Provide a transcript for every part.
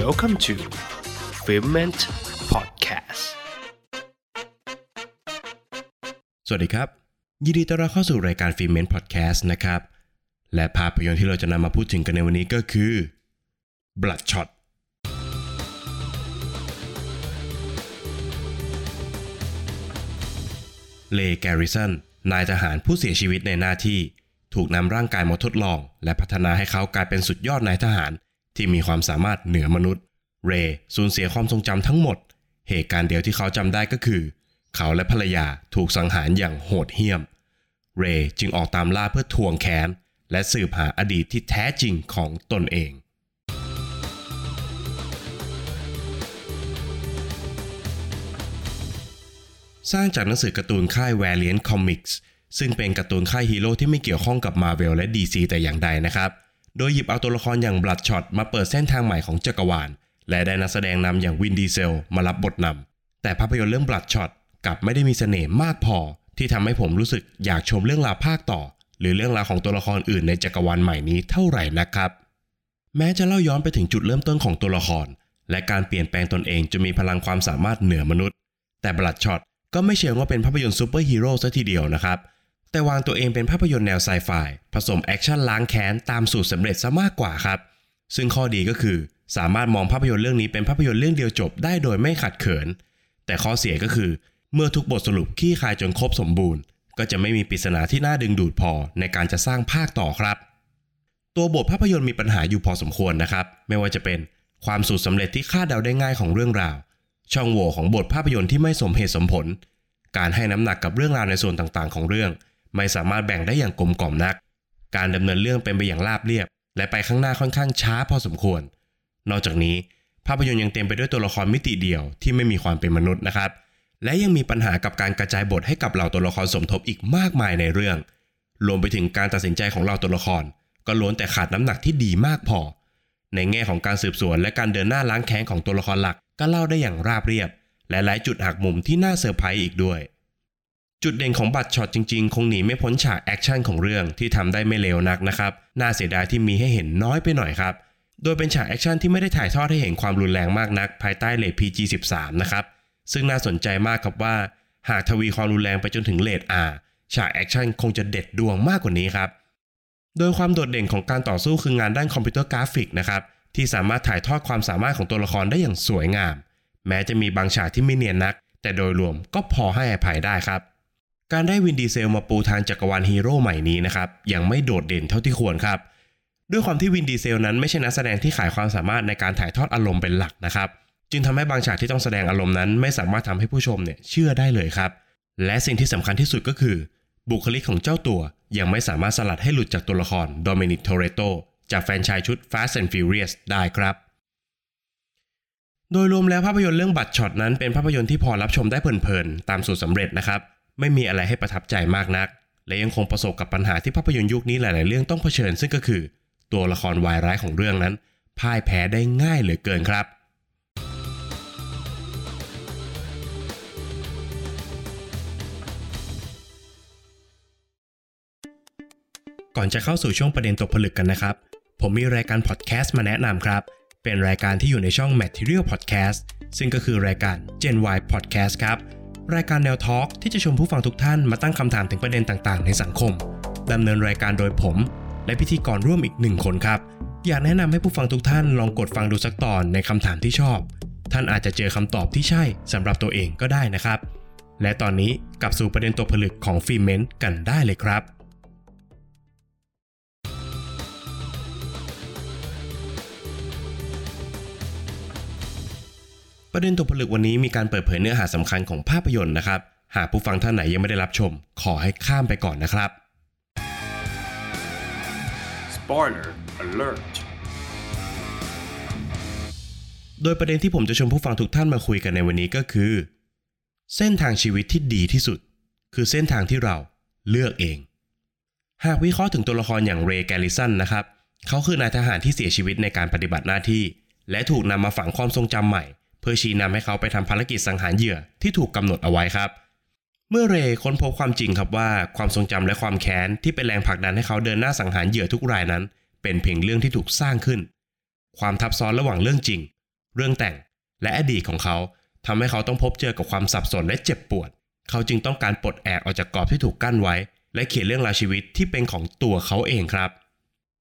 Welcome to f i l m e n t Podcast สวัสดีครับ ยินดีต้อนรับเข้าสู่รายการ f i l m e n t Podcast นะครับ และภาพยนตร์ที่เราจะนำมาพูดถึงกันในวันนี้ก็คือ Bloodshot เลแกริสันนายทหารผู้เสียชีวิตในหน้าที่ ถูกนำร่างกายมาทดลอง และพัฒนาให้เขากลายเป็นสุดยอดนายทหาร ที่มีความสามารถเหนือมนุษย์ เรย์สูญเสียความทรงจำทั้งหมด เหตุการณ์เดียวที่เขาจำได้ก็คือ เขาและภรรยาถูกสังหารอย่างโหดเหี้ยม เรย์จึงออกตามล่าเพื่อทวงแค้น และสืบหาอดีตที่แท้จริงของตนเองสร้างจากหนังสือการ์ตูนค่าย Valiant Comics ซึ่งเป็นการ์ตูนค่ายฮีโร่ที่ไม่เกี่ยวข้องกับ Marvel และ DC แต่อย่างใดนะครับ โดยหยิบเอาตัวละครอย่าง Bloodshot มาเปิดเส้นทางใหม่ของจักรวาล และได้นักแสดงนำอย่างวินดีเซลมารับบทนำแต่ภาพยนตร์เรื่อง Bloodshot กลับไม่ได้มีเสน่ห์มากพอ ที่ทำให้ผมรู้สึกอยากชมเรื่องราวภาคต่อ หรือเรื่องราวของตัวละครอื่นในจักรวาลใหม่นี้เท่าไหร่นะครับ แม้จะเล่าย้อนไปถึงจุดเริ่มต้นของตัวละคร และการเปลี่ยนแปลงตนเองจนมีพลังความสามารถเหนือมนุษย์ แต่ Bloodshot ก็ไม่เชิงว่าเป็นภาพยนตร์ซูเปอร์ฮีโร่ซะทีเดียวนะครับ แต่วางตัวเองเป็นภาพยนตร์แนวไซไฟผสมแอคชั่นล้างแค้นตามสูตรสำเร็จซะมากกว่าครับ ซึ่งข้อดีก็คือ สามารถมองภาพยนตร์เรื่องนี้เป็นภาพยนตร์เรื่องเดียวจบได้โดยไม่ขัดเขิน แต่ข้อเสียก็คือ เมื่อทุกบทสรุปคลี่คลายจนครบสมบูรณ์ ก็จะไม่มีปริศนาที่น่าดึงดูดพอในการจะสร้างภาคต่อครับ ตัวบทภาพยนตร์มีปัญหาอยู่พอสมควรนะครับ ไม่ว่าจะเป็นความสูตรสำเร็จที่คาดเดาได้ง่ายของเรื่องราว ช่องโหว่ของบทภาพยนตร์ที่ไม่สมเหตุสมผล การให้น้ำหนักกับเรื่องราวในส่วนต่างๆ ของเรื่อง ไม่สามารถแบ่งได้อย่างกลมกล่อมนัก การดำเนินเรื่องเป็นไปอย่างราบเรียบ และไปข้างหน้าค่อนข้างช้าพอสมควร นอกจากนี้ภาพยนตร์ยังเต็มไปด้วยตัวละครมิติเดียวที่ไม่มีความเป็นมนุษย์นะครับ และยังมีปัญหากับการกระจายบทให้กับเหล่าตัวละครสมทบอีกมากมายในเรื่อง รวมไปถึงการตัดสินใจของเหล่าตัวละคร ก็ล้วนแต่ขาดน้ำหนักที่ดีมากพอ ในแง่ของการสืบสวนและการเดินหน้าล้างแค้นของตัวละครหลักก็เล่าได้อย่างราบเรียบ และไร้จุดหักมุมที่น่าเซอร์ไพรส์อีกด้วย จุดเด่นของ Bloodshot จริงๆ คงหนีไม่พ้นฉากแอคชั่นของเรื่องที่ทำได้ไม่เลวนักนะครับ น่าเสียดายที่มีให้เห็นน้อยไปหน่อยครับ โดยเป็นฉากแอคชั่นที่ไม่ได้ถ่ายทอดให้เห็นความรุนแรงมากนัก ภายใต้เรต PG13 นะครับ ซึ่งน่าสนใจมากครับว่า หากทวีความรุนแรงไปจนถึงเลท R ฉากแอคชั่นคงจะเด็ดดวงมากกว่านี้ครับ โดยความโดดเด่นของการต่อสู้คืองานด้านคอมพิวเตอร์กราฟิกนะครับที่สามารถถ่ายทอดความสามารถของตัวละครได้อย่างสวยงาม แม้จะมีบางฉากที่ไม่เนียนนัก แต่โดยรวมก็พอให้อภัยได้ครับ การได้วินดีเซลมาปูทางจักรวาลฮีโร่ใหม่นี้นะครับยังไม่โดดเด่นเท่าที่ควรครับ ด้วยความที่วินดีเซลนั้นไม่ใช่นักแสดงที่ขายความสามารถในการถ่ายทอดอารมณ์เป็นหลักนะครับ จึงทำให้บางฉากที่ต้องแสดงอารมณ์นั้น ไม่สามารถทำให้ผู้ชมเนี่ยเชื่อได้เลยครับ และสิ่งที่สำคัญที่สุดก็คือ บุคลิกของเจ้าตัวยังไม่สามารถสลัดให้หลุดจากตัวละครโดมินิกโทเรโตจากแฟรนไชส์ชุด Fast and Furious ได้ครับโดยรวมแล้วภาพยนตร์เรื่อง Bloodshot นั้นเป็นภาพยนตร์ที่พอรับชมได้เพลินๆ ตามสูตรสำเร็จนะครับ ไม่มีอะไรให้ประทับใจมากนัก และยังคงประสบกับปัญหาที่ภาพยนตร์ยุคนี้หลาย ๆ เรื่องต้องเผชิญ ซึ่งก็คือ ตัวละครวายร้ายของเรื่องนั้นพ่ายแพ้ได้ง่ายเหลือเกินครับก่อนจะเข้าสู่ช่วงประเด็นตกผลึกกันนะครับ ผมมีรายการพอดแคสต์มาแนะนำครับ เป็นรายการที่อยู่ในช่อง Material Podcast ซึ่งก็คือรายการ Gen Y Podcast ครับ รายการแนวทอล์กที่จะชมผู้ฟังทุกท่านมาตั้งคำถามถึงประเด็นต่างๆ ในสังคมดำเนินรายการโดยผม และพิธีกรร่วมอีกหนึ่งคนครับ อยากแนะนำให้ผู้ฟังทุกท่านลองกดฟังดูสักตอนในคำถามที่ชอบ ท่านอาจจะเจอคำตอบที่ใช่สำหรับตัวเองก็ได้นะครับ และตอนนี้กลับสู่ประเด็นตัวผลึกของฟิเมนต์กันได้เลยครับ ประเด็นตกผลึกวันนี้มีการเปิดเผยเนื้อหาสำคัญของภาพยนตร์นะครับ หากผู้ฟังท่านไหนยังไม่ได้รับชม ขอให้ข้ามไปก่อนนะครับ Spoiler Alert โดยประเด็นที่ผมจะชวนผู้ฟังทุกท่านมาคุยกันในวันนี้ก็คือ เส้นทางชีวิตที่ดีที่สุด คือเส้นทางที่เราเลือกเอง หากวิเคราะห์ถึงตัวละครอย่างเรย์แกลิสันนะครับ เขาคือนายทหารที่เสียชีวิตในการปฏิบัติหน้าที่ และถูกนำมาฝังความทรงจำใหม่ เพื่อชี้นำให้เขาไปทำภารกิจสังหารเหยื่อที่ถูกกำหนดเอาไว้ครับ เมื่อเรค้นพบความจริงครับว่าความทรงจำและความแค้นที่เป็นแรงผลักดันให้เขาเดินหน้าสังหารเหยื่อทุกรายนั้น เป็นเพียงเรื่องที่ถูกสร้างขึ้น ความทับซ้อนระหว่างเรื่องจริง เรื่องแต่ง และอดีตของเขาทำให้เขาต้องพบเจอกับความสับสนและเจ็บปวด เขาจึงต้องการปลดแอกออกจากกรอบที่ถูกกั้นไว้ และเขียนเรื่องราวชีวิตที่เป็นของตัวเขาเองครับ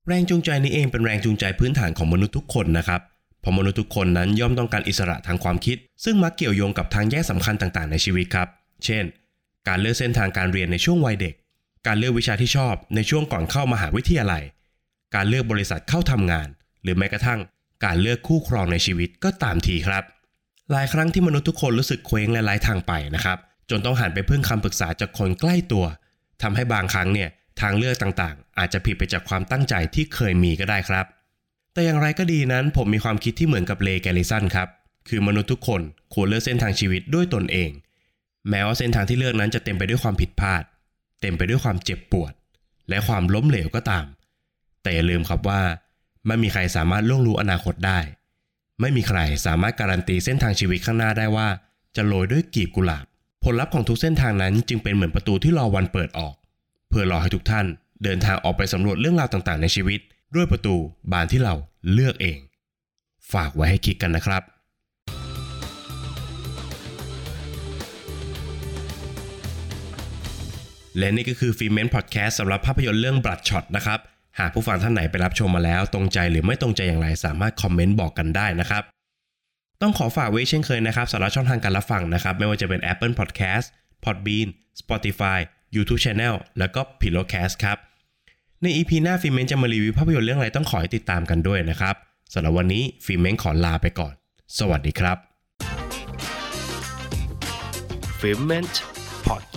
แรงจูงใจนี้เองเป็นแรงจูงใจพื้นฐานของมนุษย์ทุกคนนะครับ เพราะมนุษย์ทุกคนนั้นย่อมต้องการอิสระทางความคิด ซึ่งมักเกี่ยวโยงกับทางแยกสำคัญต่างๆ ในชีวิตครับ เช่น การเลือกเส้นทางการเรียนในช่วงวัยเด็ก การเลือกวิชาที่ชอบในช่วงก่อนเข้ามหาวิทยาลัย การเลือกบริษัทเข้าทำงาน หรือแม้กระทั่ง การเลือกคู่ครองในชีวิตก็ตามทีครับ หลายครั้งที่มนุษย์ทุกคนรู้สึกเคว้งและไร้ทางไปนะครับ จนต้องหันไปพึ่งคำปรึกษาจากคนใกล้ตัวทำให้บางครั้งเนี่ยทางเลือกต่างๆ อาจจะผิดไปจากความตั้งใจที่เคยมีก็ได้ครับ แต่อย่างไรก็ดีนั้นผมมีความคิดที่เหมือนกับเลแกลิสันครับ คือมนุษย์ทุกคนควรเลือกเส้นทางชีวิตด้วยตนเอง แม้ว่าเส้นทางที่เลือกนั้นจะเต็มไปด้วยความผิดพลาด เต็มไปด้วยความเจ็บปวด และความล้มเหลวก็ตาม แต่อย่าลืมครับว่า ไม่มีใครสามารถล่วงรู้อนาคตได้ ไม่มีใครสามารถการันตีเส้นทางชีวิตข้างหน้าได้ว่า จะโรยด้วยกีบกุหลาบ ผลลัพธ์ของทุกเส้นทางนั้นจึงเป็นเหมือนประตูที่รอวันเปิดออก เพื่อรอให้ทุกท่านเดินทางออกไปสำรวจเรื่องราวต่างๆ ในชีวิต ด้วยประตูบานที่เราเลือกเอง ฝากไว้ให้คิดกันนะครับ และนี่ก็คือฟิเมนพอดแคสต์สำหรับภาพยนตร์เรื่อง Bloodshot นะครับ หากผู้ฟังท่านไหนไปรับชมมาแล้ว ตรงใจหรือไม่ตรงใจอย่างไรสามารถคอมเมนต์บอกกันได้นะครับต้องขอฝากไว้เช่นเคยนะครับสำหรับช่องทางการรับฟังนะครับ ไม่ว่าจะเป็น Apple Podcast Podbean Spotify YouTube Channel แล้วก็ Pillowcast ครับ ใน EP หน้าฟิเมนจะมารีวิวภาพยนตร์เรื่องอะไรต้องขอให้ติดตามกันด้วยนะครับสำหรับวันนี้ฟิเมนขอลาไปก่อน สวัสดีครับ f i l m e n t Podcast